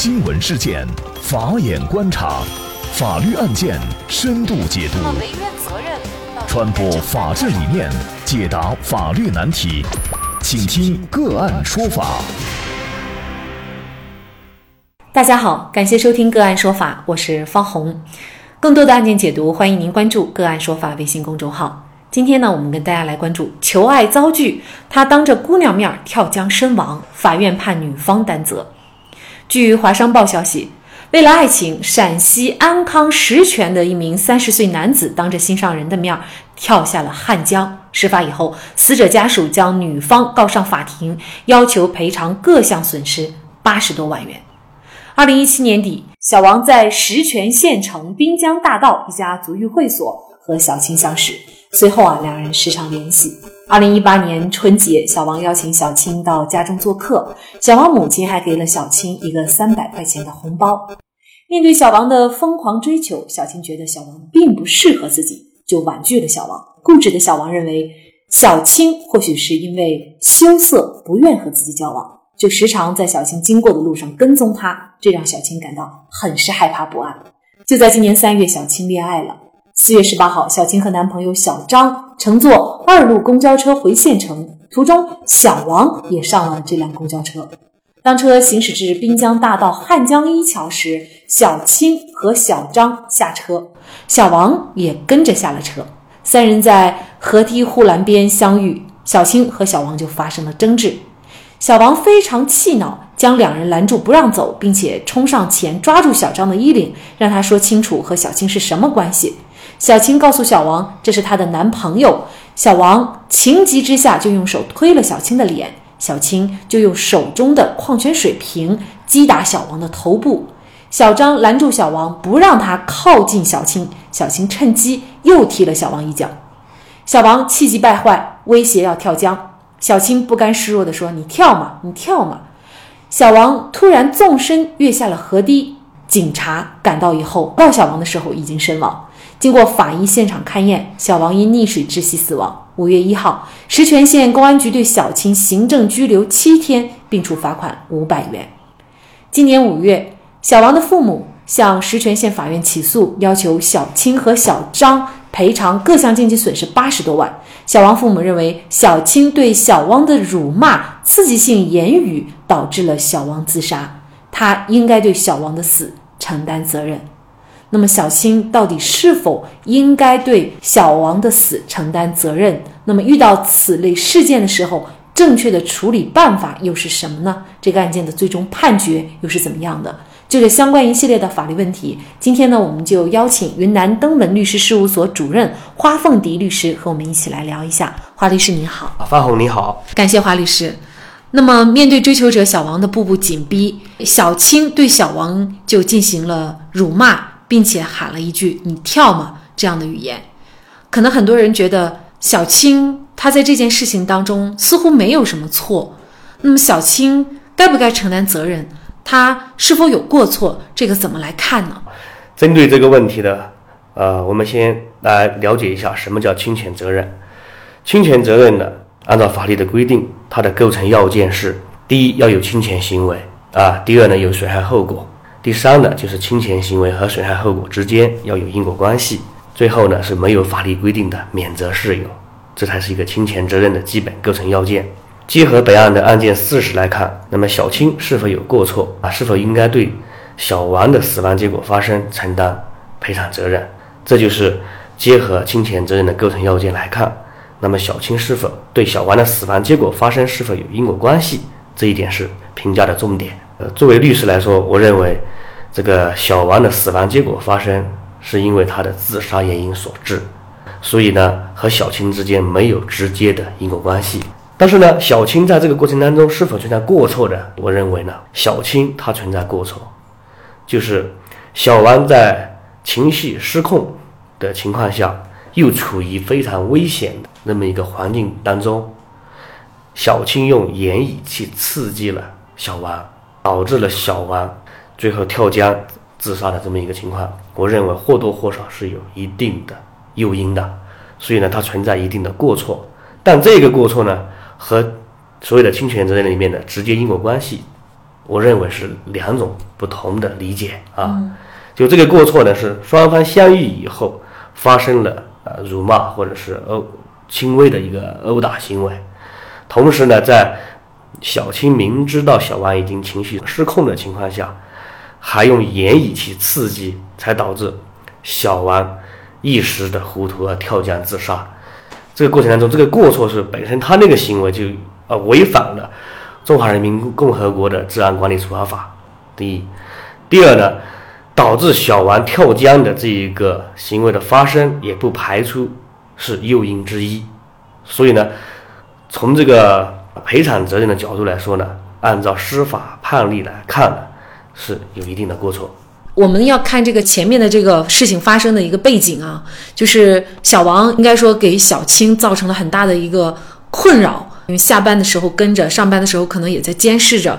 新闻事件，法眼观察，法律案件深度解读，传播法治理念，解答法律难题，请听个案说法。大家好，感谢收听个案说法，我是方红。更多的案件解读，欢迎您关注个案说法微信公众号。今天呢，我们跟大家来关注求爱遭拒，他当着姑娘面跳江身亡，法院判女方担责。据华商报消息，为了爱情，陕西安康石泉的一名三十岁男子当着心上人的面跳下了汉江。事发以后，死者家属将女方告上法庭，要求赔偿各项损失八十多万元。二零一七年底，小王在石泉县城滨江大道一家足浴会所和小青相识。随后啊，两人时常联系。二零一八年春节，小王邀请小青到家中做客，小王母亲还给了小青一个三百块钱的红包。面对小王的疯狂追求，小青觉得小王并不适合自己，就婉拒了小王。固执的小王认为，小青或许是因为羞涩，不愿和自己交往，就时常在小青经过的路上跟踪她，这让小青感到很是害怕不安。就在今年三月，小青恋爱了。四月十八号，小青和男朋友小张乘坐二路公交车回县城，途中小王也上了这辆公交车。当车行驶至滨江大道汉江一桥时，小青和小张下车，小王也跟着下了车。三人在河堤护栏边相遇，小青和小王就发生了争执。小王非常气恼，将两人拦住不让走，并且冲上前抓住小张的衣领，让他说清楚和小青是什么关系。小青告诉小王，这是她的男朋友。小王情急之下就用手推了小青的脸，小青就用手中的矿泉水瓶击打小王的头部。小张拦住小王，不让他靠近小青。小青趁机又踢了小王一脚。小王气急败坏，威胁要跳江。小青不甘示弱地说：“你跳嘛，你跳嘛。”小王突然纵身跃下了河堤。警察赶到以后，抱小王的时候已经身亡。经过法医现场勘验，小王因溺水窒息死亡。五月一号，石泉县公安局对小青行政拘留七天，并处罚款五百元。今年五月，小王的父母向石泉县法院起诉，要求小青和小张赔偿各项经济损失八十多万。小王父母认为，小青对小汪的辱骂、刺激性言语导致了小王自杀，他应该对小王的死承担责任。那么小青到底是否应该对小王的死承担责任？那么遇到此类事件的时候，正确的处理办法又是什么呢？这个案件的最终判决又是怎么样的？这个相关一系列的法律问题，今天呢，我们就邀请云南登门律师事务所主任花凤迪律师和我们一起来聊一下。花律师你好，方红你好，感谢花律师。那么面对追求者小王的步步紧逼，小青对小王就进行了辱骂。并且喊了一句“你跳吗”这样的语言，可能很多人觉得小青她在这件事情当中似乎没有什么错。那么小青该不该承担责任？她是否有过错？这个怎么来看呢？针对这个问题的，呃，我们先来了解一下什么叫侵权责任。侵权责任呢，按照法律的规定，它的构成要件是：第一，要有侵权行为啊；第二呢，有损害后果。第三呢，就是侵权行为和损害后果之间要有因果关系。最后呢，是没有法律规定的免责事由，这才是一个侵权责任的基本构成要件。结合本案的案件事实来看，那么小青是否有过错啊？是否应该对小王的死亡结果发生承担赔偿责任？这就是结合侵权责任的构成要件来看，那么小青是否对小王的死亡结果发生是否有因果关系？这一点是评价的重点。呃，作为律师来说，我认为。这个小王的死亡结果发生是因为他的自杀原因所致，所以呢，和小青之间没有直接的因果关系。但是呢，小青在这个过程当中是否存在过错的？我认为呢，小青她存在过错，就是小王在情绪失控的情况下，又处于非常危险的那么一个环境当中，小青用言语去刺激了小王，导致了小王。最后跳江自杀的这么一个情况，我认为或多或少是有一定的诱因的，所以呢，它存在一定的过错。但这个过错呢，和所有的侵权责任里面的直接因果关系，我认为是两种不同的理解啊。就这个过错呢，是双方相遇以后发生了呃辱骂或者是殴轻微的一个殴打行为，同时呢，在小青明知道小王已经情绪失控的情况下，还用言语去刺激，才导致小王一时的糊涂而跳江自杀。这个过程当中，这个过错是本身他那个行为就呃违反了中华人民共和国的治安管理处罚法。第一，第二呢？导致小王跳江的这一个行为的发生，也不排除是诱因之一。所以呢，从这个赔偿责任的角度来说呢，按照司法判例来看，是有一定的过错。我们要看这个前面的这个事情发生的一个背景啊，就是小王应该说给小青造成了很大的一个困扰，因为下班的时候跟着，上班的时候可能也在监视着。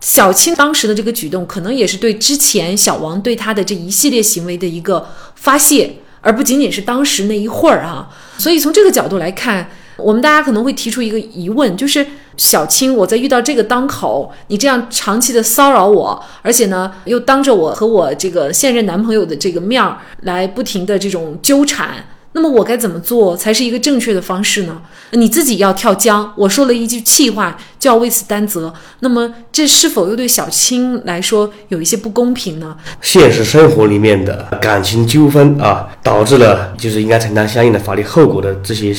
小青当时的这个举动，可能也是对之前小王对他的这一系列行为的一个发泄，而不仅仅是当时那一会儿啊。所以从这个角度来看，我们大家可能会提出一个疑问，就是小青，我在遇到这个当口，你这样长期的骚扰我，而且呢又当着我和我这个现任男朋友的这个面儿来不停的这种纠缠。那么我该怎么做才是一个正确的方式呢？你自己要跳江，我说了一句气话就要为此担责。那么这是否又对小青来说有一些不公平呢？现实生活里面的感情纠纷啊，导致了就是应该承担相应的法律后果的这些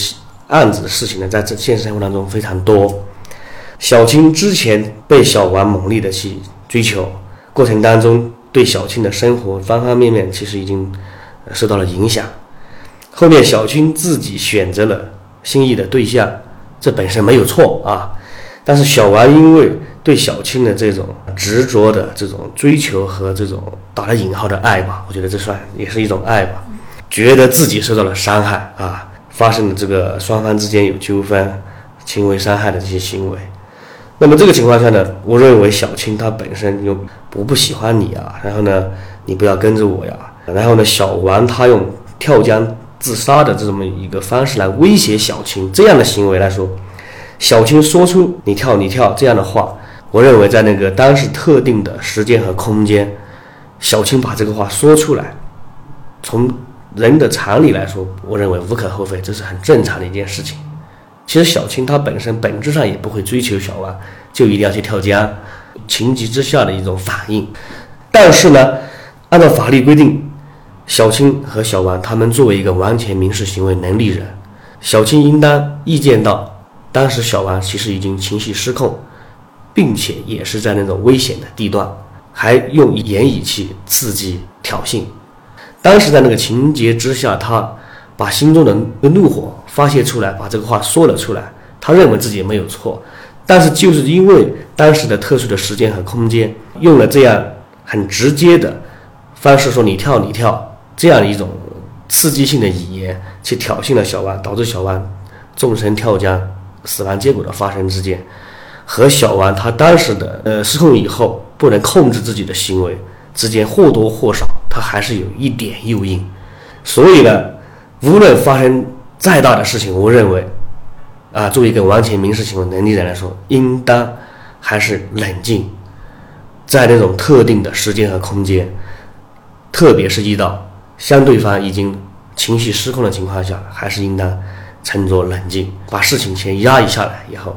案子的事情呢，在这现实生活当中非常多。小青之前被小王猛烈的去追求，过程当中对小青的生活方方面面其实已经受到了影响。后面小青自己选择了心仪的对象，这本身没有错啊。但是小王因为对小青的这种执着的这种追求和这种打了引号的爱吧，我觉得这算也是一种爱吧，觉得自己受到了伤害啊，发生了这个双方之间有纠纷、轻微伤害的这些行为。那么这个情况下呢，我认为小青她本身又我不喜欢你啊，然后呢，你不要跟着我呀，然后呢，小王他用跳江。自杀的这么一个方式来威胁小青，这样的行为来说，小青说出“你跳，你跳”这样的话，我认为在那个当时特定的时间和空间，小青把这个话说出来，从人的常理来说，我认为无可厚非，这是很正常的一件事情。其实小青她本身本质上也不会追求小王，就一定要去跳江，情急之下的一种反应。但是呢，按照法律规定。小青和小王他们作为一个完全民事行为能力人，小青应当意见到，当时小王其实已经情绪失控，并且也是在那种危险的地段，还用言语去刺激挑衅。当时在那个情节之下，他把心中的怒火发泄出来，把这个话说了出来。他认为自己没有错，但是就是因为当时的特殊的时间和空间，用了这样很直接的方式说：“你跳，你跳。”这样一种刺激性的语言去挑衅了小王，导致小王纵身跳江死亡结果的发生之间，和小王他当时的呃失控以后不能控制自己的行为之间或多或少，他还是有一点诱因。所以呢，无论发生再大的事情，我认为啊，作为一个完全民事行为能力人来说，应当还是冷静，在那种特定的时间和空间，特别是遇到。相对方已经情绪失控的情况下，还是应当沉着冷静，把事情先压抑下来，以后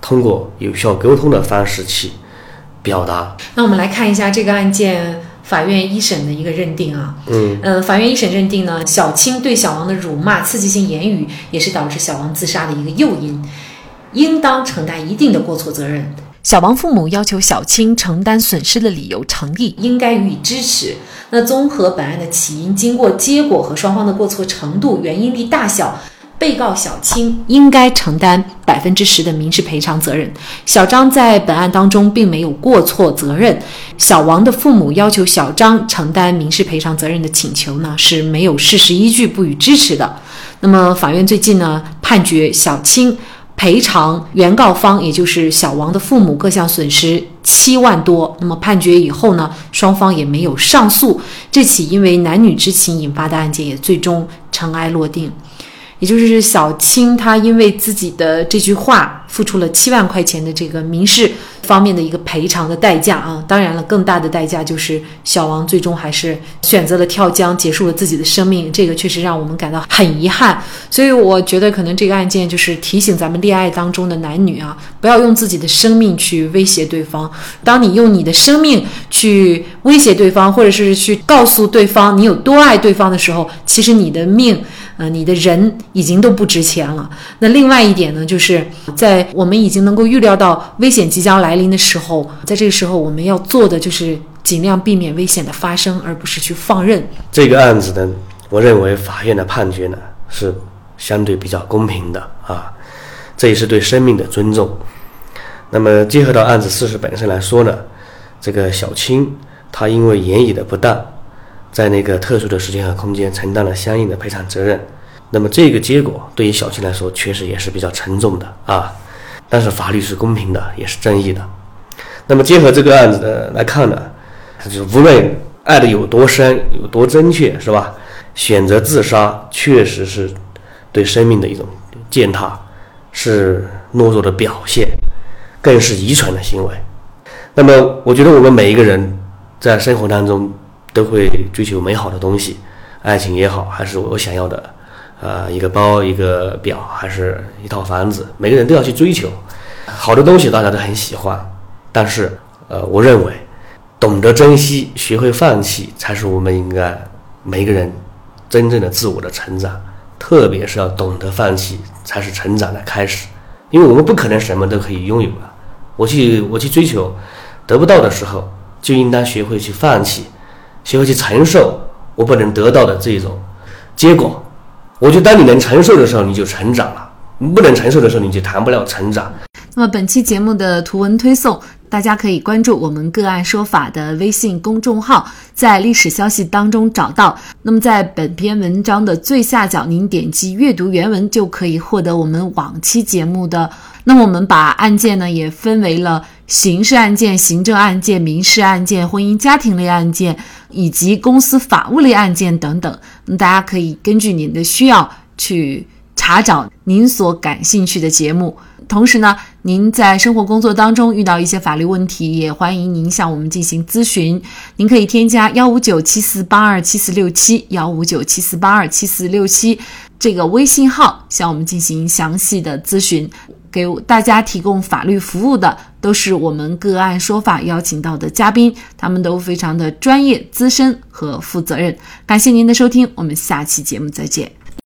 通过有效沟通的方式去表达。那我们来看一下这个案件法院一审的一个认定啊，嗯呃，法院一审认定呢，小青对小王的辱骂、刺激性言语也是导致小王自杀的一个诱因，应当承担一定的过错责任。小王父母要求小青承担损失的理由成立，应该予以支持。那综合本案的起因、经过、结果和双方的过错程度、原因力大小，被告小青应该承担百分之十的民事赔偿责任。小张在本案当中并没有过错责任。小王的父母要求小张承担民事赔偿责任的请求呢是没有事实依据，不予支持的。那么法院最近呢判决小青。赔偿原告方，也就是小王的父母各项损失七万多。那么判决以后呢，双方也没有上诉，这起因为男女之情引发的案件也最终尘埃落定。也就是小青她因为自己的这句话付出了七万块钱的这个民事方面的一个赔偿的代价啊。当然了，更大的代价就是小王最终还是选择了跳江，结束了自己的生命。这个确实让我们感到很遗憾。所以我觉得，可能这个案件就是提醒咱们恋爱当中的男女啊，不要用自己的生命去威胁对方。当你用你的生命去威胁对方，或者是去告诉对方你有多爱对方的时候，其实你的命。呃，你的人已经都不值钱了。那另外一点呢，就是在我们已经能够预料到危险即将来临的时候，在这个时候我们要做的就是尽量避免危险的发生，而不是去放任。这个案子呢，我认为法院的判决呢是相对比较公平的啊，这也是对生命的尊重。那么结合到案子事实本身来说呢，这个小青她因为言语的不当。在那个特殊的时间和空间承担了相应的赔偿责任，那么这个结果对于小青来说确实也是比较沉重的啊。但是法律是公平的，也是正义的。那么结合这个案子的来看呢，就是无论爱的有多深、有多真切，是吧？选择自杀确实是对生命的一种践踏，是懦弱的表现，更是愚蠢的行为。那么我觉得我们每一个人在生活当中。都会追求美好的东西，爱情也好，还是我想要的，呃，一个包、一个表，还是一套房子，每个人都要去追求好的东西，大家都很喜欢。但是，呃，我认为，懂得珍惜、学会放弃，才是我们应该每个人真正的自我的成长。特别是要懂得放弃，才是成长的开始。因为我们不可能什么都可以拥有啊。我去，我去追求，得不到的时候，就应当学会去放弃。学会去承受我不能得到的这种结果，我觉得当你能承受的时候，你就成长了；不能承受的时候，你就谈不了成长。那么本期节目的图文推送，大家可以关注我们“个案说法”的微信公众号，在历史消息当中找到。那么在本篇文章的最下角，您点击阅读原文，就可以获得我们往期节目的。那么我们把案件呢也分为了刑事案件、行政案件、民事案件、婚姻家庭类案件以及公司法务类案件等等。那大家可以根据您的需要去查找您所感兴趣的节目。同时呢，您在生活工作当中遇到一些法律问题，也欢迎您向我们进行咨询。您可以添加幺五九七四八二七四六七幺五九七四八二七四六七这个微信号，向我们进行详细的咨询。给大家提供法律服务的都是我们个案说法邀请到的嘉宾，他们都非常的专业、资深和负责任。感谢您的收听，我们下期节目再见。